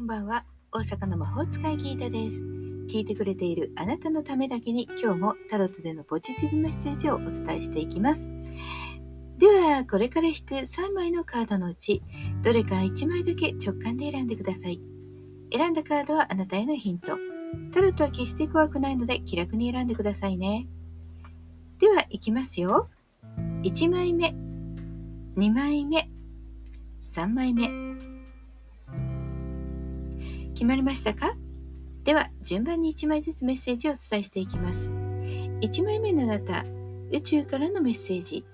んばんは。大阪の魔法使いギータです。聞いてくれているあなたのためだけに今日もタロットでのポジティブメッセージをお伝えしていきます。ではこれから引く3枚のカードのうちどれか1枚だけ直感で選んでください。選んだカードはあなたへのヒント。タロットは決して怖くないので気楽に選んでくださいね。では行きますよ。1枚目2枚目3枚目。決まりましたか？では順番に1枚ずつメッセージをお伝えしていきます。1枚目のあなた宇宙からのメッセージ。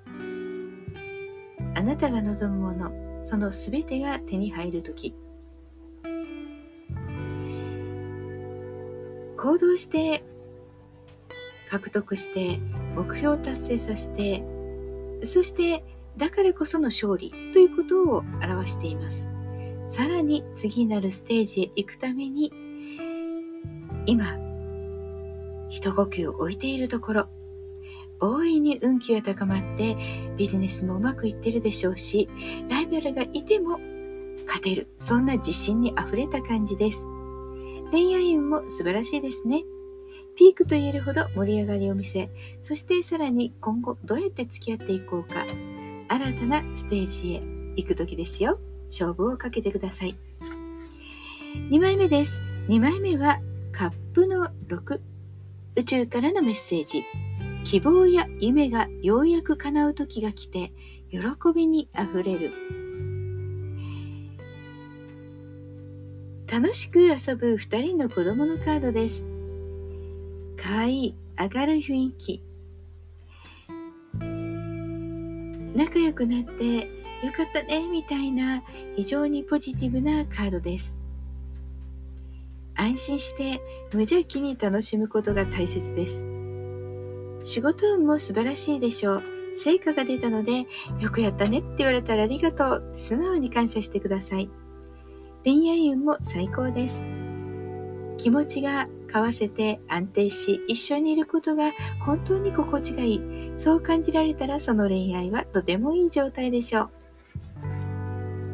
あなたが望むものその全てが手に入る時。行動して獲得して目標を達成させてそしてだからこその勝利ということを表しています。さらに次なるステージへ行くために今一呼吸置いているところ大いに運気が高まってビジネスもうまくいってるでしょうしライバルがいても勝てるそんな自信にあふれた感じです。恋愛運も素晴らしいですね。ピークと言えるほど盛り上がりを見せそしてさらに今後どうやって付き合っていこうか新たなステージへ行く時ですよ。勝負をかけてください。2枚目です。2枚目はカップの6。宇宙からのメッセージ。希望や夢がようやく叶う時が来て、喜びにあふれる。楽しく遊ぶ2人の子供のカードです。かわいい、明るい雰囲気。仲良くなってよかったね、みたいな非常にポジティブなカードです。安心して無邪気に楽しむことが大切です。仕事運も素晴らしいでしょう。成果が出たので、よくやったねって言われたらありがとう。素直に感謝してください。恋愛運も最高です。気持ちが交わせて安定し、一緒にいることが本当に心地がいい。そう感じられたらその恋愛はとてもいい状態でしょう。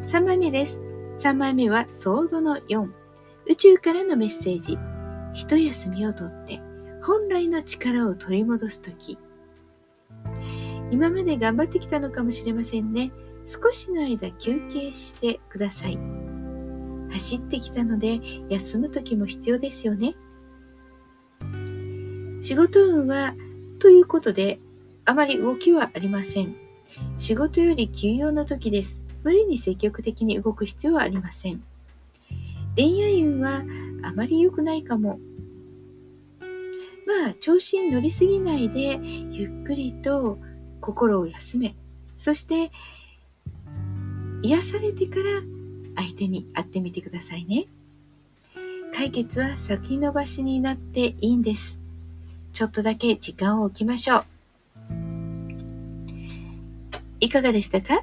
3枚目です。3枚目はソードの4。宇宙からのメッセージ。一休みをとって本来の力を取り戻すとき。今まで頑張ってきたのかもしれませんね。少しの間休憩してください。走ってきたので休む時も必要ですよね。仕事運はということであまり動きはありません。仕事より休養の時です。無理に積極的に動く必要はありません。恋愛運はあまり良くないかも。まあ、調子に乗りすぎないで、ゆっくりと心を休め、そして、癒されてから相手に会ってみてくださいね。解決は先延ばしになっていいんです。ちょっとだけ時間を置きましょう。いかがでしたか？